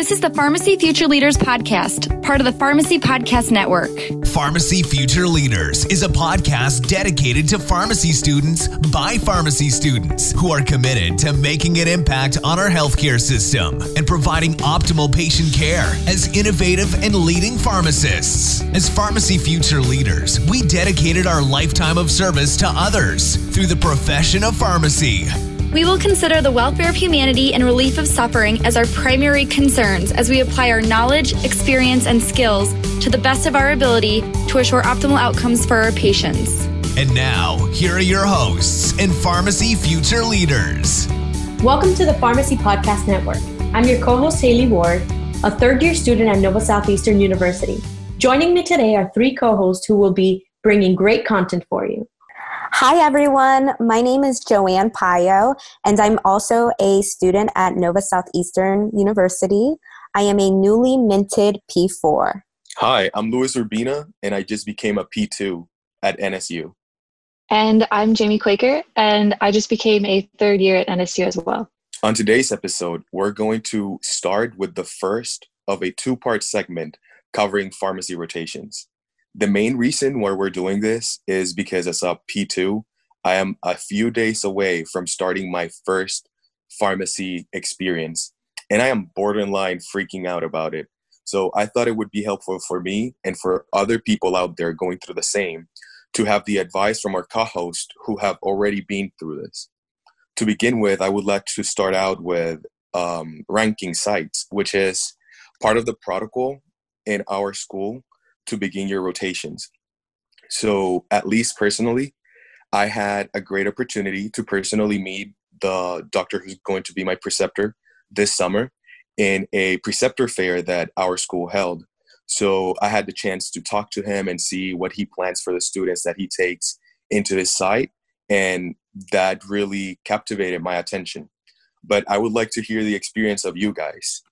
This is the Pharmacy Future Leaders Podcast, part of the Pharmacy Podcast Network. Pharmacy Future Leaders is a podcast dedicated to pharmacy students by pharmacy students who are committed to making an impact on our healthcare system and providing optimal patient care as innovative and leading pharmacists. As Pharmacy Future Leaders, we dedicated our lifetime of service to others through the profession of pharmacy. We will consider the welfare of humanity and relief of suffering as our primary concerns as we apply our knowledge, experience, and skills to the best of our ability to assure optimal outcomes for our patients. And now, here are your hosts and Pharmacy Future Leaders. Welcome to the Pharmacy Podcast Network. I'm your co host, Geily Ward, a third year student at Nova Southeastern University. Joining me today are three co hosts who will be bringing great content for you. Hi, everyone. My name is Joanne Pauyo, and I'm also a student at Nova Southeastern University. I am a newly minted P4. Hi, I'm Luis Urbina, and I just became a P2 at NSU. And I'm Jamie Kooiker, and I just became a third year at NSU as well. On today's episode, we're going to start with the first of a two part segment covering pharmacy rotations. The main reason why we're doing this is because as a P2, I am a few days away from starting my first pharmacy experience, and I am borderline freaking out about it. So I thought it would be helpful for me and for other people out there going through the same to have the advice from our co host who have already been through this. To begin with, I would like to start out with um, ranking sites, which is part of the protocol in our school to begin your rotations. So, at least personally, I had a great opportunity to personally meet the doctor who's going to be my preceptor this summer in a preceptor fair that our school held. So, I had the chance to talk to him and see what he plans for the students that he takes into his site. And that really captivated my attention. But I would like to hear the experience of you guys.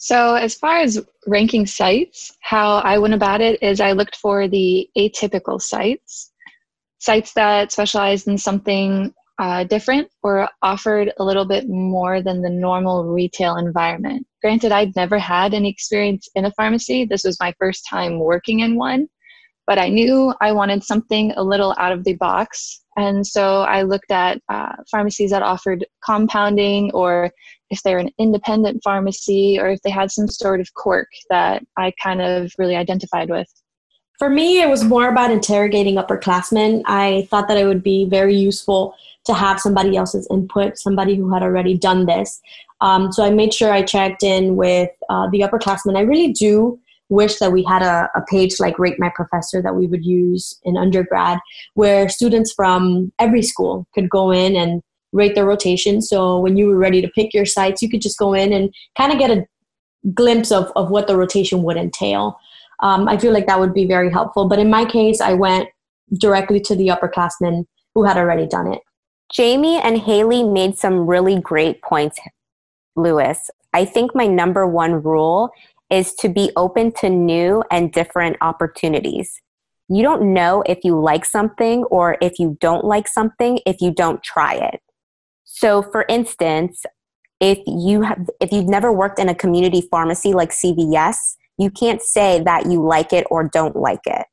So, as far as ranking sites, how I went about it is I looked for the atypical sites, sites that specialized in something uh, different or offered a little bit more than the normal retail environment. Granted, I'd never had any experience in a pharmacy, this was my first time working in one, but I knew I wanted something a little out of the box. And so I looked at uh, pharmacies that offered compounding or if they're an independent pharmacy or if they had some sort of quirk that I kind of really identified with. For me, it was more about interrogating upperclassmen. I thought that it would be very useful to have somebody else's input, somebody who had already done this. Um, so I made sure I checked in with uh, the upperclassmen. I really do wish that we had a, a page like Rate My Professor that we would use in undergrad, where students from every school could go in and rate their rotation. So when you were ready to pick your sites, you could just go in and kind of get a glimpse of, of what the rotation would entail. Um, I feel like that would be very helpful. But in my case, I went directly to the upperclassmen who had already done it. Jamie and Geily made some really great points, Luis. I think my number one rule is to be open to new and different opportunities. You don't know if you like something or if you don't like something if you don't try it. So for instance, if you have if you've never worked in a community pharmacy like CVS, you can't say that you like it or don't like it.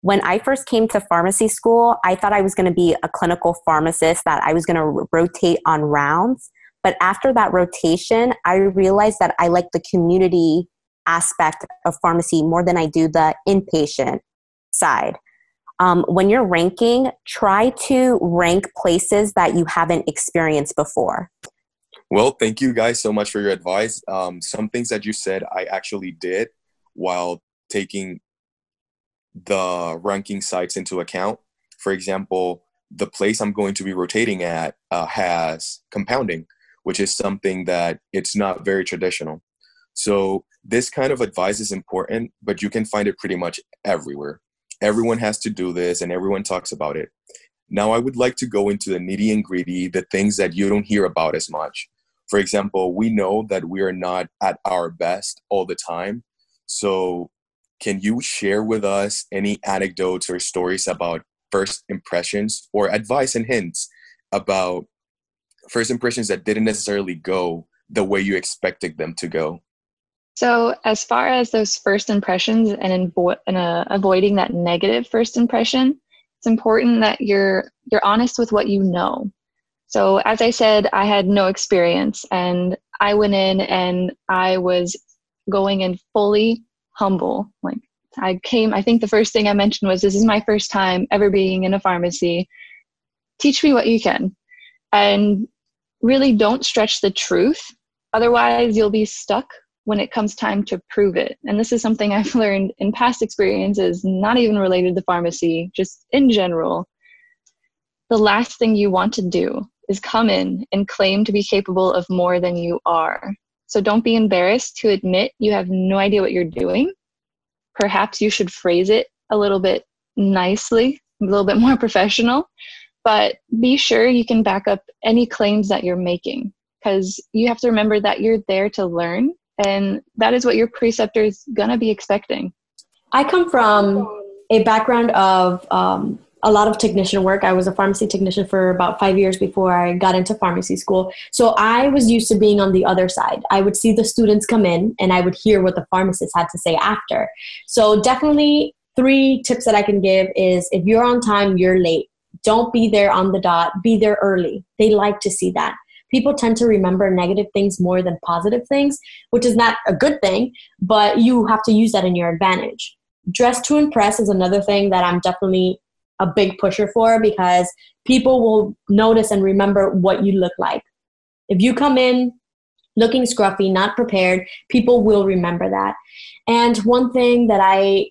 When I first came to pharmacy school, I thought I was going to be a clinical pharmacist that I was going to rotate on rounds. But after that rotation, I realized that I like the community aspect of pharmacy more than I do the inpatient side um, when you're ranking, try to rank places that you haven't experienced before. Well, thank you guys so much for your advice. Um, some things that you said I actually did while taking the ranking sites into account. For example, the place I'm going to be rotating at uh, has compounding, which is something that it's not very traditional. So this kind of advice is important, but you can find it pretty much everywhere. Everyone has to do this and everyone talks about it. Now, I would like to go into the nitty and gritty, the things that you don't hear about as much. For example, we know that we are not at our best all the time. So, can you share with us any anecdotes or stories about first impressions or advice and hints about first impressions that didn't necessarily go the way you expected them to go? So, as far as those first impressions and, in, and uh, avoiding that negative first impression, it's important that you're you're honest with what you know. So, as I said, I had no experience, and I went in and I was going in fully humble. Like I came, I think the first thing I mentioned was, "This is my first time ever being in a pharmacy. Teach me what you can," and really don't stretch the truth. Otherwise, you'll be stuck when it comes time to prove it. And this is something I've learned in past experiences, not even related to pharmacy, just in general. The last thing you want to do is come in and claim to be capable of more than you are. So don't be embarrassed to admit you have no idea what you're doing. Perhaps you should phrase it a little bit nicely, a little bit more professional, but be sure you can back up any claims that you're making because you have to remember that you're there to learn and that is what your preceptor is going to be expecting. I come from a background of um, a lot of technician work. I was a pharmacy technician for about five years before i got into pharmacy school. So i was used to being on the other side. I would see the students come in and i would hear what the pharmacist had to say after. So definitely three tips that i can give is if you're on time you're late. Don't be there on the dot. Be there early. They like to see that people tend to remember negative things more than positive things, which is not a good thing, but you have to use that in your advantage. Dress to impress is another thing that I'm definitely a big pusher for because people will notice and remember what you look like. If you come in looking scruffy, not prepared, people will remember that. And one thing that I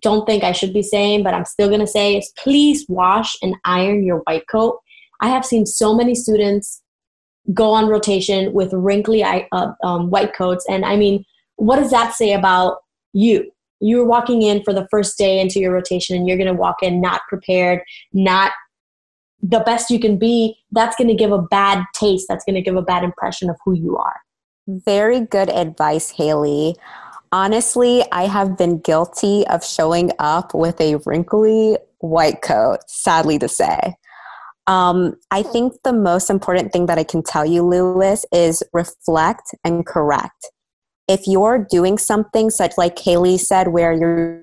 don't think I should be saying, but I'm still going to say is please wash and iron your white coat. I have seen so many students go on rotation with wrinkly uh, um, white coats. And I mean, what does that say about you? You're walking in for the first day into your rotation and you're going to walk in not prepared, not the best you can be. That's going to give a bad taste. That's going to give a bad impression of who you are. Very good advice, Geily. Honestly, I have been guilty of showing up with a wrinkly white coat, sadly to say. Um, I think the most important thing that I can tell you, Luis, is reflect and correct. If you're doing something such like Geily said, where you're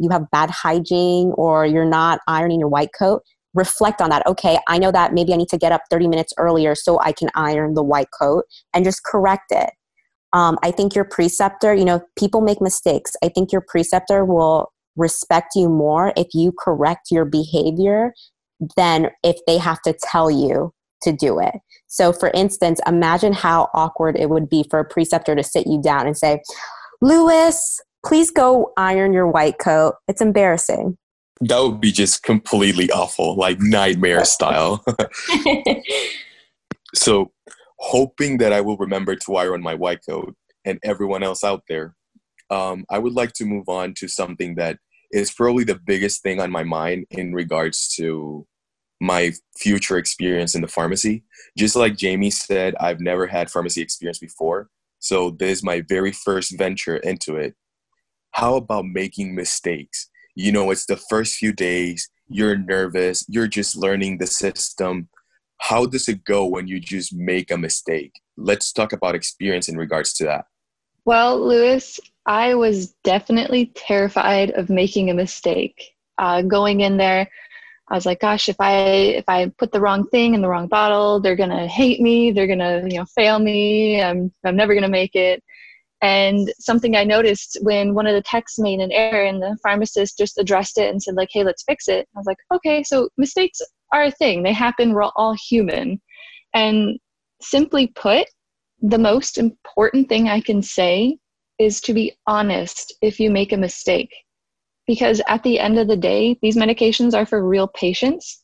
you have bad hygiene or you're not ironing your white coat, reflect on that. Okay, I know that maybe I need to get up 30 minutes earlier so I can iron the white coat and just correct it. Um, I think your preceptor, you know, people make mistakes. I think your preceptor will respect you more if you correct your behavior than if they have to tell you to do it. So, for instance, imagine how awkward it would be for a preceptor to sit you down and say, Luis, please go iron your white coat. It's embarrassing. That would be just completely awful, like nightmare style. so, hoping that I will remember to iron my white coat and everyone else out there, um, I would like to move on to something that is probably the biggest thing on my mind in regards to my future experience in the pharmacy. Just like Jamie said, I've never had pharmacy experience before. So this is my very first venture into it. How about making mistakes? You know, it's the first few days, you're nervous, you're just learning the system. How does it go when you just make a mistake? Let's talk about experience in regards to that. Well, Luis, I was definitely terrified of making a mistake. Uh, going in there, I was like, gosh, if I if I put the wrong thing in the wrong bottle, they're gonna hate me. They're gonna you know fail me. I'm I'm never gonna make it. And something I noticed when one of the techs made an error and the pharmacist just addressed it and said like, hey, let's fix it. I was like, okay, so mistakes are a thing. They happen. We're all human. And simply put, the most important thing I can say is to be honest if you make a mistake because at the end of the day, these medications are for real patients.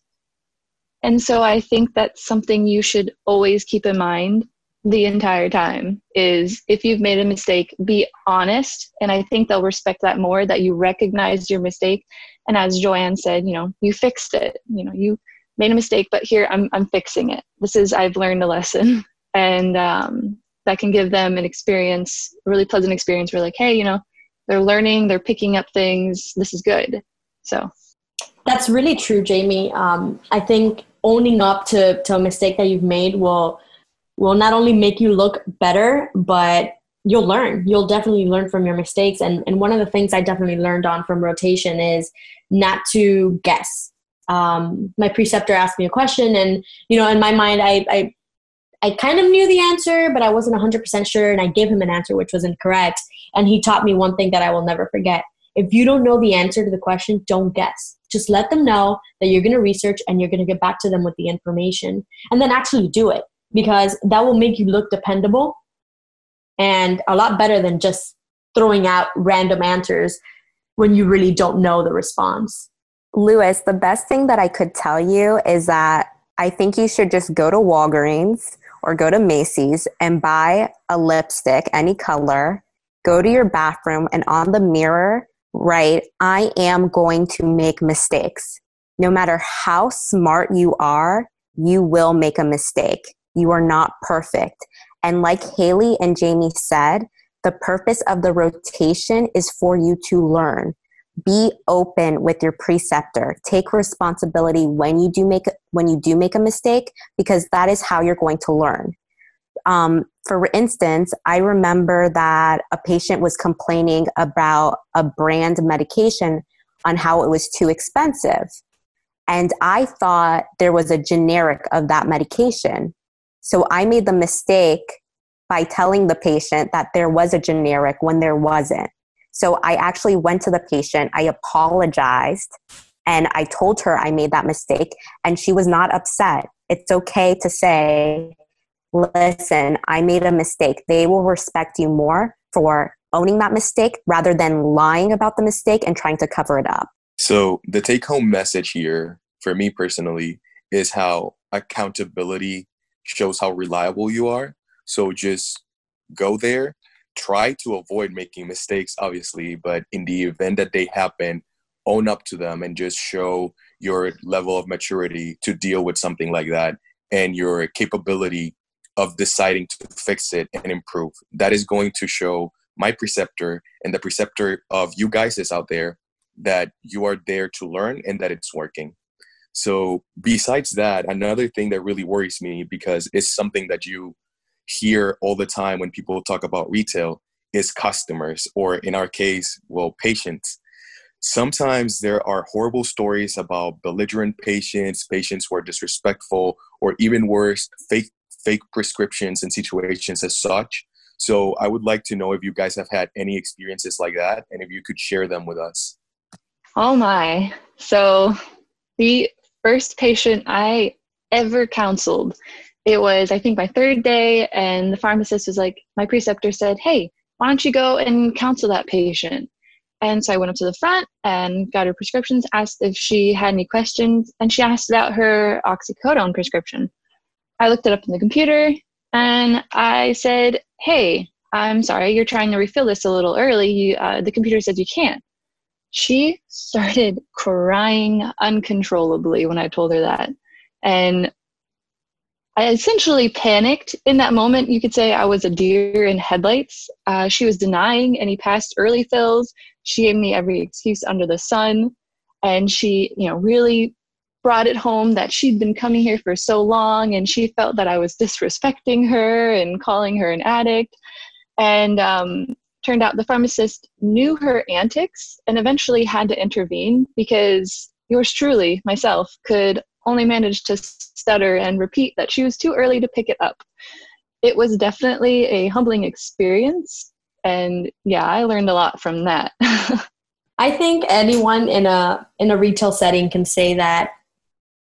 And so I think that's something you should always keep in mind the entire time is if you've made a mistake, be honest. And I think they'll respect that more that you recognized your mistake. And as Joanne said, you know, you fixed it. You know, you made a mistake, but here I'm, I'm fixing it. This is, I've learned a lesson. And um, that can give them an experience, a really pleasant experience where, like, hey, you know, they're learning, they're picking up things. This is good. So that's really true, Jamie. Um, I think owning up to, to a mistake that you've made will will not only make you look better, but you'll learn. You'll definitely learn from your mistakes. And, and one of the things I definitely learned on from rotation is not to guess. Um, my preceptor asked me a question, and you know, in my mind, I, I I kind of knew the answer, but I wasn't 100% sure, and I gave him an answer which was incorrect. And he taught me one thing that I will never forget. If you don't know the answer to the question, don't guess. Just let them know that you're going to research and you're going to get back to them with the information. And then actually do it because that will make you look dependable and a lot better than just throwing out random answers when you really don't know the response. Luis, the best thing that I could tell you is that I think you should just go to Walgreens or go to Macy's and buy a lipstick, any color, go to your bathroom, and on the mirror, write, I am going to make mistakes. No matter how smart you are, you will make a mistake. You are not perfect. And like Geily and Jamie said, the purpose of the rotation is for you to learn. Be open with your preceptor. Take responsibility when you do make when you do make a mistake because that is how you're going to learn. Um, for instance, I remember that a patient was complaining about a brand medication on how it was too expensive. And I thought there was a generic of that medication. So I made the mistake by telling the patient that there was a generic when there wasn't. So I actually went to the patient, I apologized, and I told her I made that mistake, and she was not upset. It's okay to say, listen, I made a mistake. They will respect you more for owning that mistake rather than lying about the mistake and trying to cover it up. So, the take home message here for me personally is how accountability shows how reliable you are. So just go there, try to avoid making mistakes, obviously, but in the event that they happen, own up to them and just show your level of maturity to deal with something like that and your capability of deciding to fix it and improve. That is going to show my preceptor and the preceptor of you guys is out there that you are there to learn and that it's working. So, besides that, another thing that really worries me because it's something that you hear all the time when people talk about retail is customers, or in our case, well, patients. Sometimes there are horrible stories about belligerent patients, patients who are disrespectful, or even worse, fake fake prescriptions and situations as such. So I would like to know if you guys have had any experiences like that and if you could share them with us. Oh my. So the first patient I ever counseled, it was, I think, my third day, and the pharmacist was like, my preceptor said, Hey, why don't you go and counsel that patient? And so I went up to the front and got her prescriptions, asked if she had any questions, and she asked about her oxycodone prescription. I looked it up in the computer and I said, Hey, I'm sorry, you're trying to refill this a little early. You, uh, the computer said you can't she started crying uncontrollably when I told her that. And I essentially panicked in that moment. You could say I was a deer in headlights. Uh, she was denying any past early fills. She gave me every excuse under the sun. And she, you know, really brought it home that she'd been coming here for so long and she felt that I was disrespecting her and calling her an addict. And um, turned out the pharmacist knew her antics and eventually had to intervene because yours truly, myself, could only managed to stutter and repeat that she was too early to pick it up. It was definitely a humbling experience. And yeah, I learned a lot from that. I think anyone in a in a retail setting can say that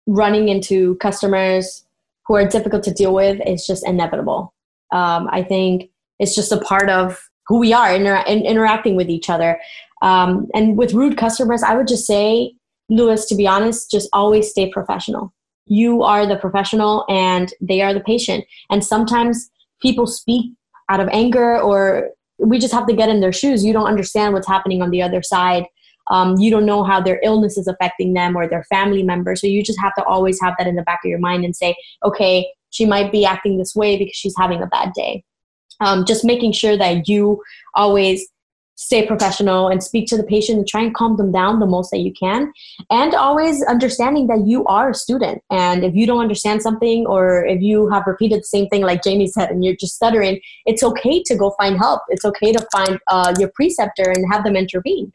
running into customers who are difficult to deal with is just inevitable. Um, I think it's just a part of who we are inter- in, interacting with each other. Um, and with rude customers, I would just say, Luis, to be honest, just always stay professional. You are the professional and they are the patient. And sometimes people speak out of anger or we just have to get in their shoes. You don't understand what's happening on the other side. Um, you don't know how their illness is affecting them or their family members. So you just have to always have that in the back of your mind and say, okay, she might be acting this way because she's having a bad day um, just making sure that you always stay professional and speak to the patient and try and calm them down the most that you can. And always understanding that you are a student. And if you don't understand something or if you have repeated the same thing like jamie said and you're just stuttering it's okay to go find help. It's okay to find uh, your preceptor and have them intervene.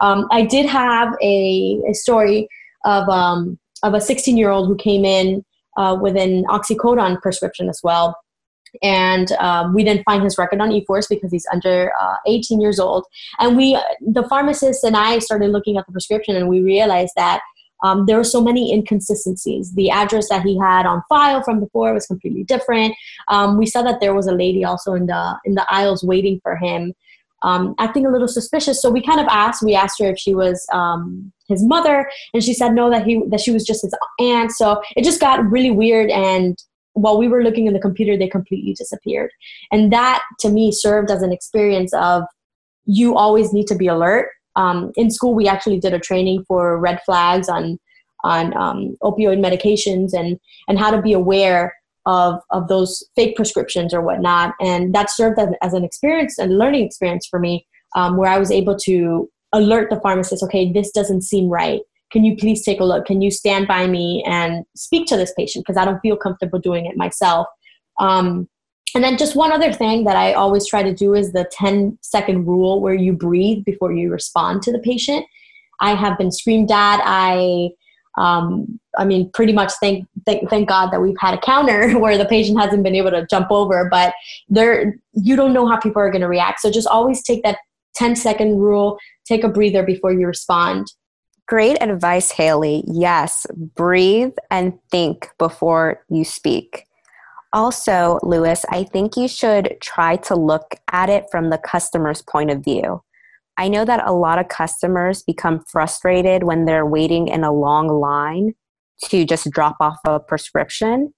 Um, i did have a, a story of, um, of a 16 year old who came in uh, with an oxycodone prescription as well and um, we didn't find his record on E-FORCSE because he's under uh, 18 years old. And we, the pharmacist and I, started looking at the prescription, and we realized that um, there were so many inconsistencies. The address that he had on file from before was completely different. Um, we saw that there was a lady also in the in the aisles waiting for him, um, acting a little suspicious. So we kind of asked. We asked her if she was um, his mother, and she said no, that he that she was just his aunt. So it just got really weird and while we were looking in the computer, they completely disappeared. And that to me served as an experience of you always need to be alert. Um, in school, we actually did a training for red flags on on um, opioid medications and and how to be aware of of those fake prescriptions or whatnot. And that served as, as an experience and learning experience for me, um, where I was able to alert the pharmacist, okay, this doesn't seem right can you please take a look? Can you stand by me and speak to this patient? Because I don't feel comfortable doing it myself. Um, and then just one other thing that I always try to do is the 10 second rule where you breathe before you respond to the patient. I have been screamed at. I, um, I mean, pretty much thank, thank, thank God that we've had a counter where the patient hasn't been able to jump over, but there, you don't know how people are going to react. So just always take that 10 second rule, take a breather before you respond. Great advice, Geily. Yes, breathe and think before you speak. Also, Luis, I think you should try to look at it from the customer's point of view. I know that a lot of customers become frustrated when they're waiting in a long line to just drop off a prescription.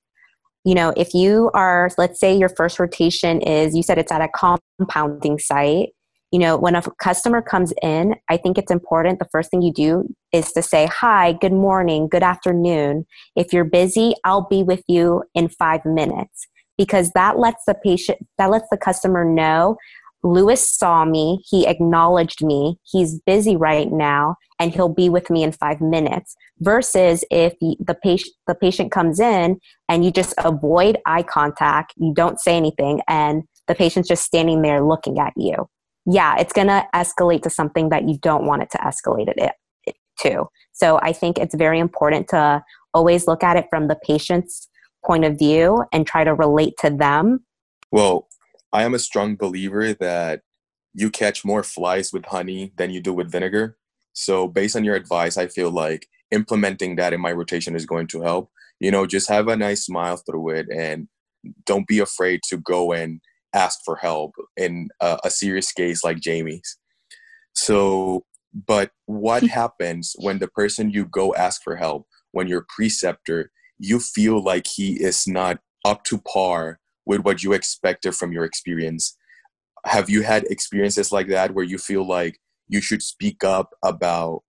You know, if you are, let's say your first rotation is, you said it's at a compounding site, you know, when a customer comes in, I think it's important. The first thing you do is to say, Hi, good morning, good afternoon. If you're busy, I'll be with you in five minutes because that lets the patient, that lets the customer know Luis saw me, he acknowledged me, he's busy right now, and he'll be with me in five minutes. Versus if the patient the patient comes in and you just avoid eye contact, you don't say anything, and the patient's just standing there looking at you yeah, it's going to escalate to something that you don't want it to escalate it, it to. So I think it's very important to always look at it from the patient's point of view and try to relate to them. Well, I am a strong believer that you catch more flies with honey than you do with vinegar. So, based on your advice, I feel like implementing that in my rotation is going to help. You know, just have a nice smile through it and don't be afraid to go and ask for help in a, a serious case like Jamie's. So, but what happens when the person you go ask for help, when your preceptor, you feel like he is not up to par with what you expected from your experience? Have you had experiences like that where you feel like you should speak up about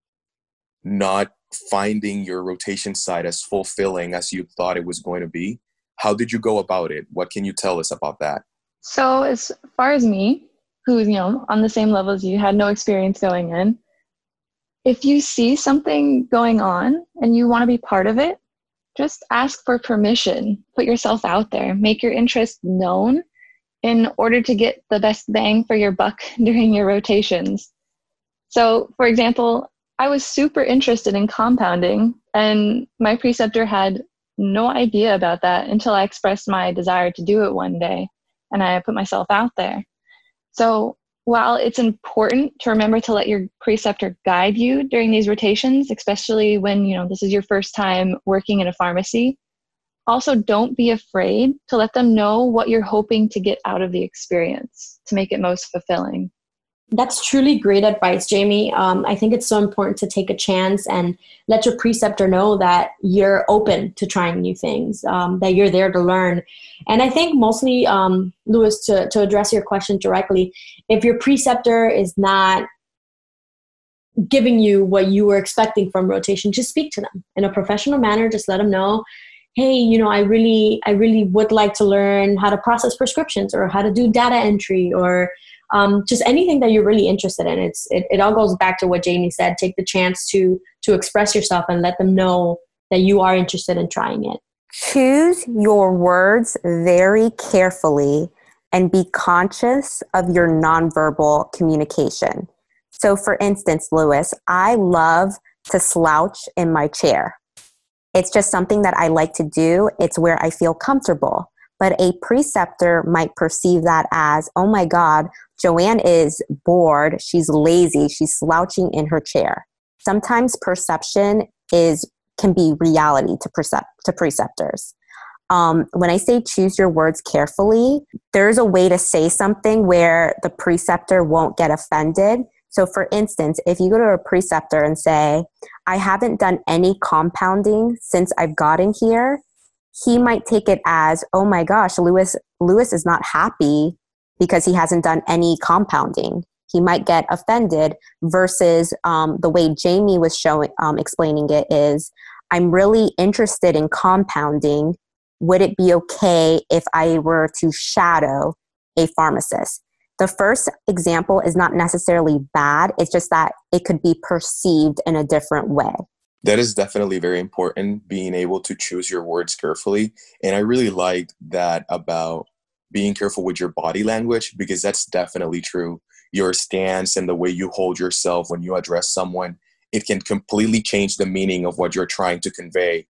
not finding your rotation site as fulfilling as you thought it was going to be? How did you go about it? What can you tell us about that? So, as far as me, who's, you know, on the same level as you, had no experience going in, if you see something going on and you want to be part of it, just ask for permission. Put yourself out there. Make your interest known in order to get the best bang for your buck during your rotations. So, for example, I was super interested in compounding, and my preceptor had no idea about that until I expressed my desire to do it one day and I put myself out there. So while it's important to remember to let your preceptor guide you during these rotations, especially when you know this is your first time working in a pharmacy, also don't be afraid to let them know what you're hoping to get out of the experience to make it most fulfilling. That's truly great advice, Jamie. Um, I think it's so important to take a chance and let your preceptor know that you're open to trying new things, um, that you're there to learn. And I think mostly, um, Luis, to, to address your question directly, if your preceptor is not giving you what you were expecting from rotation, just speak to them in a professional manner. Just let them know, hey, you know, I really, I really would like to learn how to process prescriptions or how to do data entry or um, just anything that you're really interested in. It's it, it all goes back to what Jamie said. Take the chance to to express yourself and let them know that you are interested in trying it. Choose your words very carefully and be conscious of your nonverbal communication. So, for instance, Luis, I love to slouch in my chair. It's just something that I like to do, it's where I feel comfortable. But a preceptor might perceive that as, oh my God, Joanne is bored, she's lazy, she's slouching in her chair. Sometimes perception is can be reality to, to preceptors. Um, when I say choose your words carefully, there's a way to say something where the preceptor won't get offended. So, for instance, if you go to a preceptor and say, I haven't done any compounding since I've gotten here, he might take it as, oh my gosh, Luis, Luis is not happy because he hasn't done any compounding. He might get offended versus um, the way Jamie was showing, um, explaining it is, I'm really interested in compounding. Would it be okay if I were to shadow a pharmacist? The first example is not necessarily bad, it's just that it could be perceived in a different way. That is definitely very important, being able to choose your words carefully. And I really liked that about being careful with your body language because that's definitely true. Your stance and the way you hold yourself when you address someone it can completely change the meaning of what you're trying to convey.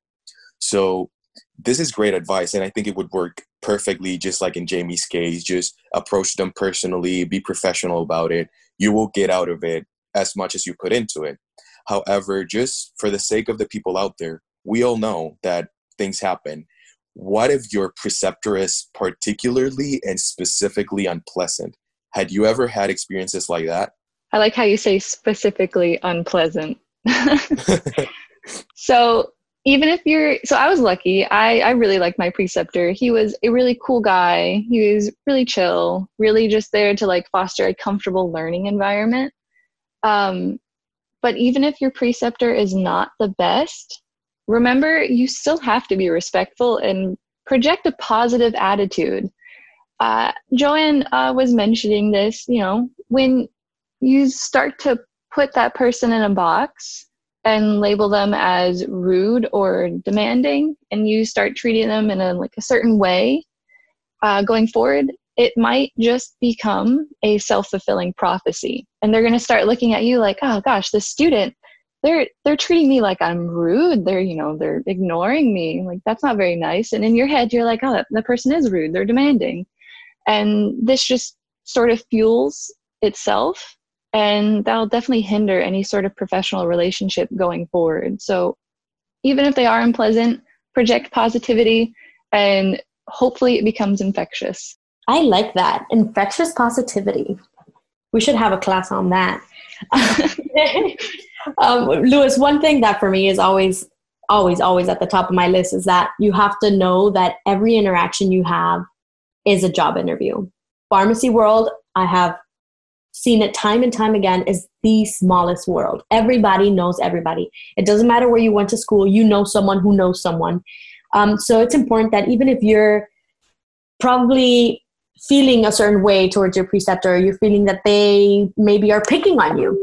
So this is great advice, and I think it would work perfectly, just like in Jamie's case. Just approach them personally, be professional about it. You will get out of it as much as you put into it. However, just for the sake of the people out there, we all know that things happen. What if your preceptor is particularly and specifically unpleasant? Had you ever had experiences like that? I like how you say specifically unpleasant. so even if you're so I was lucky. I I really liked my preceptor. He was a really cool guy. He was really chill, really just there to like foster a comfortable learning environment. Um but even if your preceptor is not the best, remember you still have to be respectful and project a positive attitude. Uh, Joanne uh, was mentioning this, you know, when you start to put that person in a box and label them as rude or demanding and you start treating them in a like a certain way uh, going forward it might just become a self-fulfilling prophecy. And they're going to start looking at you like oh gosh this student they're they're treating me like i'm rude. They're you know they're ignoring me. Like that's not very nice. And in your head you're like oh that, that person is rude. They're demanding. And this just sort of fuels itself and that'll definitely hinder any sort of professional relationship going forward. So even if they are unpleasant project positivity and hopefully it becomes infectious i like that infectious positivity we should have a class on that um, luis one thing that for me is always always always at the top of my list is that you have to know that every interaction you have is a job interview pharmacy world i have seen it time and time again is the smallest world. Everybody knows everybody. It doesn't matter where you went to school, you know someone who knows someone. Um, so it's important that even if you're probably feeling a certain way towards your preceptor, you're feeling that they maybe are picking on you.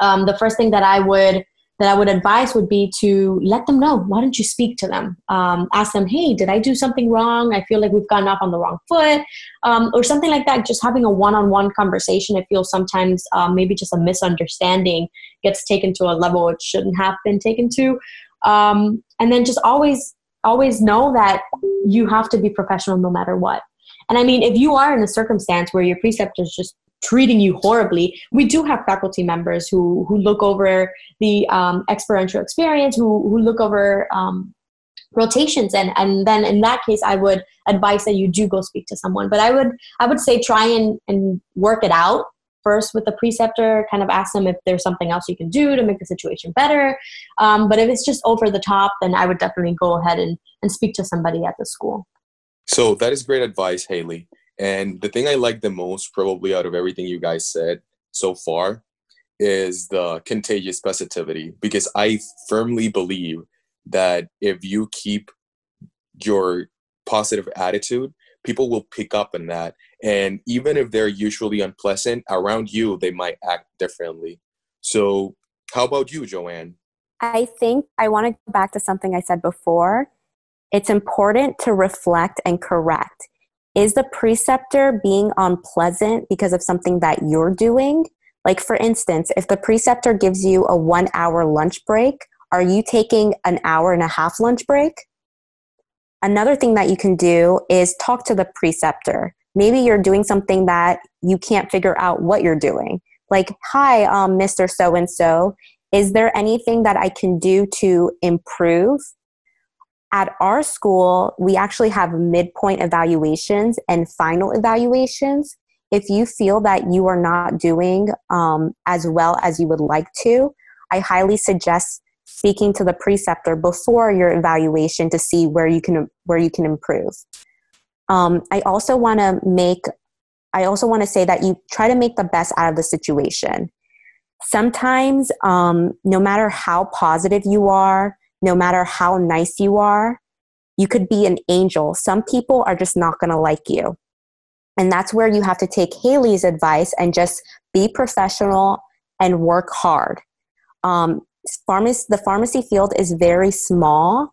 Um, the first thing that I would that I would advise would be to let them know. Why don't you speak to them? Um, ask them, hey, did I do something wrong? I feel like we've gotten off on the wrong foot, um, or something like that. Just having a one on one conversation. I feel sometimes um, maybe just a misunderstanding gets taken to a level it shouldn't have been taken to. Um, and then just always, always know that you have to be professional no matter what. And I mean, if you are in a circumstance where your preceptor is just treating you horribly. We do have faculty members who who look over the um, experiential experience, who who look over um, rotations, and and then in that case, I would advise that you do go speak to someone. But I would I would say try and and work it out first with the preceptor. Kind of ask them if there's something else you can do to make the situation better. Um, but if it's just over the top, then I would definitely go ahead and and speak to somebody at the school. So that is great advice, Geily. And the thing I like the most, probably out of everything you guys said so far, is the contagious positivity because I firmly believe that if you keep your positive attitude, people will pick up on that. And even if they're usually unpleasant around you, they might act differently. So, how about you, Joanne? I think I want to go back to something I said before. It's important to reflect and correct. Is the preceptor being unpleasant because of something that you're doing? Like, for instance, if the preceptor gives you a one hour lunch break, are you taking an hour and a half lunch break? Another thing that you can do is talk to the preceptor. Maybe you're doing something that you can't figure out what you're doing. Like, hi, um, Mr. So and so, is there anything that I can do to improve? At our school, we actually have midpoint evaluations and final evaluations. If you feel that you are not doing um, as well as you would like to, I highly suggest speaking to the preceptor before your evaluation to see where you can where you can improve. Um, I also want to make I also want to say that you try to make the best out of the situation. Sometimes, um, no matter how positive you are, no matter how nice you are, you could be an angel. Some people are just not going to like you. And that's where you have to take Geily's advice and just be professional and work hard. Um, pharmacy, the pharmacy field is very small,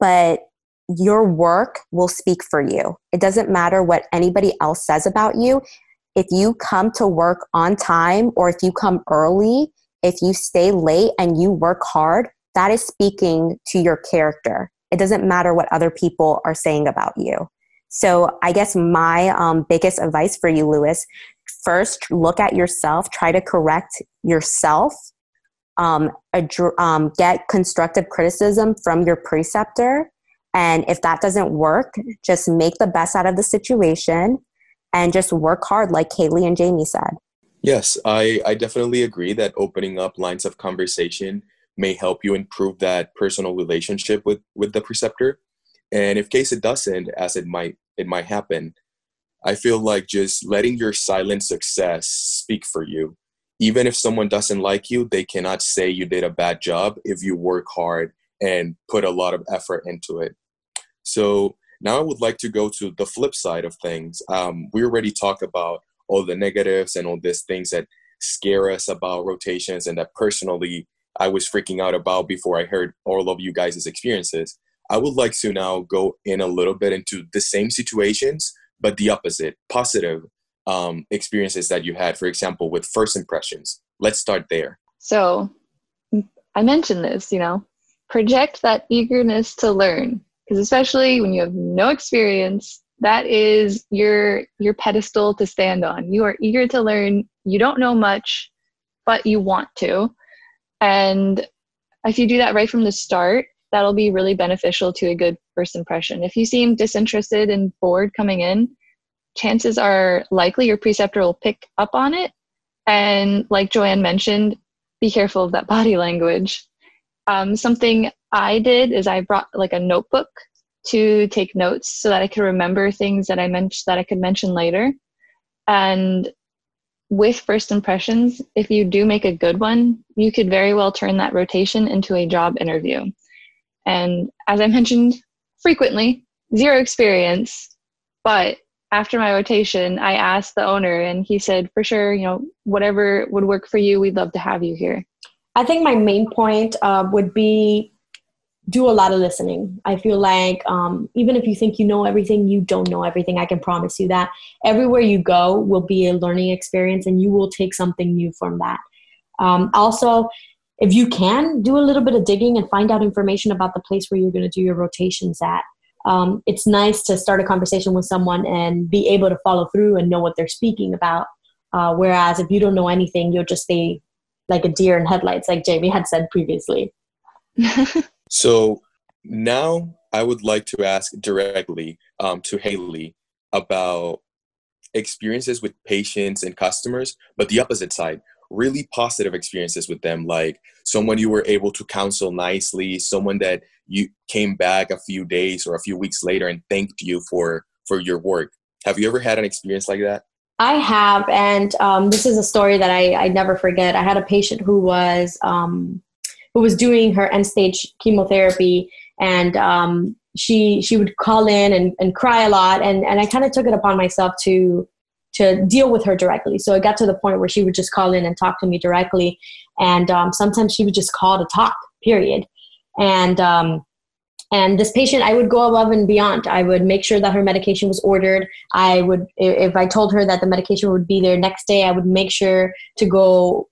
but your work will speak for you. It doesn't matter what anybody else says about you. If you come to work on time or if you come early, if you stay late and you work hard, that is speaking to your character. It doesn't matter what other people are saying about you. So, I guess my um, biggest advice for you, Luis, first look at yourself, try to correct yourself um, um, get constructive criticism from your preceptor. And if that doesn't work, just make the best out of the situation and just work hard, like Geily and Jamie said. Yes, I, I definitely agree that opening up lines of conversation may help you improve that personal relationship with, with the preceptor. And if case it doesn't, as it might it might happen, I feel like just letting your silent success speak for you even if someone doesn't like you, they cannot say you did a bad job if you work hard and put a lot of effort into it. So now I would like to go to the flip side of things. Um, we already talked about all the negatives and all these things that scare us about rotations and that personally I was freaking out about before I heard all of you guys' experiences. I would like to now go in a little bit into the same situations, but the opposite, positive um, experiences that you had, for example, with first impressions. Let's start there. So, I mentioned this, you know, project that eagerness to learn, because especially when you have no experience, that is your your pedestal to stand on. You are eager to learn. You don't know much, but you want to. And if you do that right from the start, that'll be really beneficial to a good first impression. If you seem disinterested and bored coming in, chances are likely your preceptor will pick up on it. And like Joanne mentioned, be careful of that body language. Um, something I did is I brought like a notebook to take notes so that I could remember things that I mentioned that I could mention later. And with first impressions, if you do make a good one, you could very well turn that rotation into a job interview. And as I mentioned frequently, zero experience, but after my rotation, I asked the owner, and he said, for sure, you know, whatever would work for you, we'd love to have you here. I think my main point uh, would be do a lot of listening. I feel like um, even if you think you know everything, you don't know everything. I can promise you that. Everywhere you go will be a learning experience, and you will take something new from that. Um, also, if you can, do a little bit of digging and find out information about the place where you're going to do your rotations at um, it's nice to start a conversation with someone and be able to follow through and know what they're speaking about. Uh, whereas if you don't know anything, you'll just stay like a deer in headlights, like Jamie had said previously. so now I would like to ask directly um, to Geily about experiences with patients and customers, but the opposite side really positive experiences with them, like someone you were able to counsel nicely, someone that you came back a few days or a few weeks later and thanked you for for your work. Have you ever had an experience like that? I have, and um, this is a story that I, I never forget. I had a patient who was um, who was doing her end stage chemotherapy, and um, she she would call in and, and cry a lot and, and I kind of took it upon myself to to deal with her directly. So it got to the point where she would just call in and talk to me directly. And um, sometimes she would just call to talk, period. And um, and this patient, I would go above and beyond. I would make sure that her medication was ordered. I would, if I told her that the medication would be there next day, I would make sure to go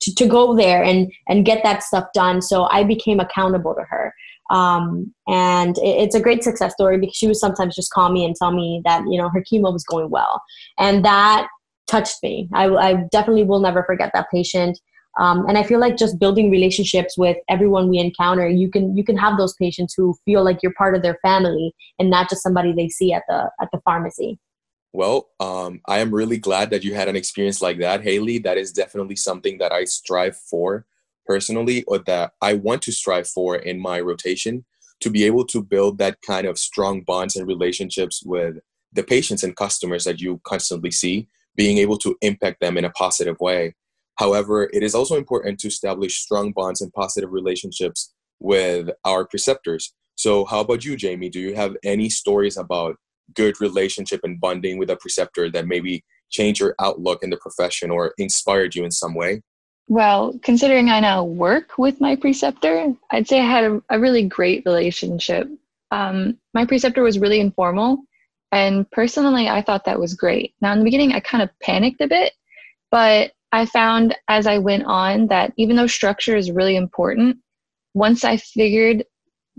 to, to go there and and get that stuff done. So I became accountable to her. Um, and it, it's a great success story because she would sometimes just call me and tell me that you know her chemo was going well, and that touched me. I, I definitely will never forget that patient. Um, and I feel like just building relationships with everyone we encounter, you can you can have those patients who feel like you're part of their family and not just somebody they see at the at the pharmacy. Well, um, I am really glad that you had an experience like that, Geily. That is definitely something that I strive for personally, or that I want to strive for in my rotation to be able to build that kind of strong bonds and relationships with the patients and customers that you constantly see, being able to impact them in a positive way. However, it is also important to establish strong bonds and positive relationships with our preceptors. So, how about you, Jamie? Do you have any stories about good relationship and bonding with a preceptor that maybe changed your outlook in the profession or inspired you in some way? Well, considering I now work with my preceptor, I'd say I had a, a really great relationship. Um, my preceptor was really informal, and personally, I thought that was great. Now, in the beginning, I kind of panicked a bit, but I found as I went on that even though structure is really important, once I figured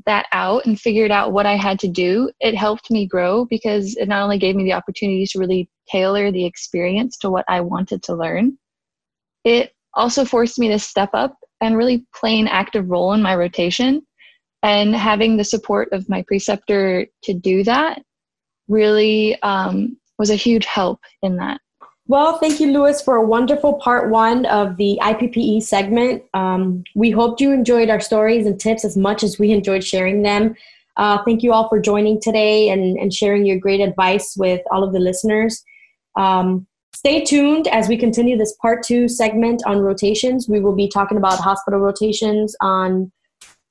that out and figured out what I had to do, it helped me grow because it not only gave me the opportunity to really tailor the experience to what I wanted to learn, it also forced me to step up and really play an active role in my rotation. And having the support of my preceptor to do that really um, was a huge help in that. Well, thank you, Luis, for a wonderful part one of the IPPE segment. Um, we hope you enjoyed our stories and tips as much as we enjoyed sharing them. Uh, thank you all for joining today and, and sharing your great advice with all of the listeners. Um, stay tuned as we continue this part two segment on rotations. We will be talking about hospital rotations on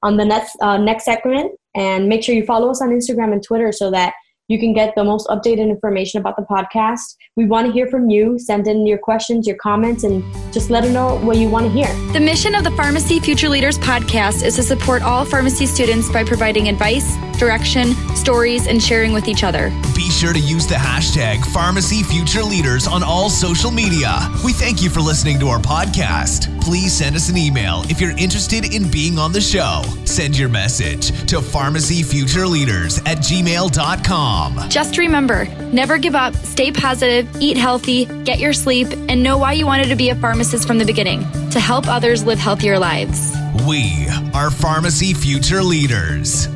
on the next uh, next segment, and make sure you follow us on Instagram and Twitter so that you can get the most updated information about the podcast. We want to hear from you. Send in your questions, your comments, and just let us know what you want to hear. The mission of the Pharmacy Future Leaders podcast is to support all pharmacy students by providing advice, direction, stories, and sharing with each other. Be sure to use the hashtag Pharmacy Future Leaders on all social media. We thank you for listening to our podcast. Please send us an email if you're interested in being on the show. Send your message to pharmacyfutureleaders at gmail.com. Just remember never give up, stay positive, eat healthy, get your sleep, and know why you wanted to be a pharmacist from the beginning to help others live healthier lives. We are Pharmacy Future Leaders.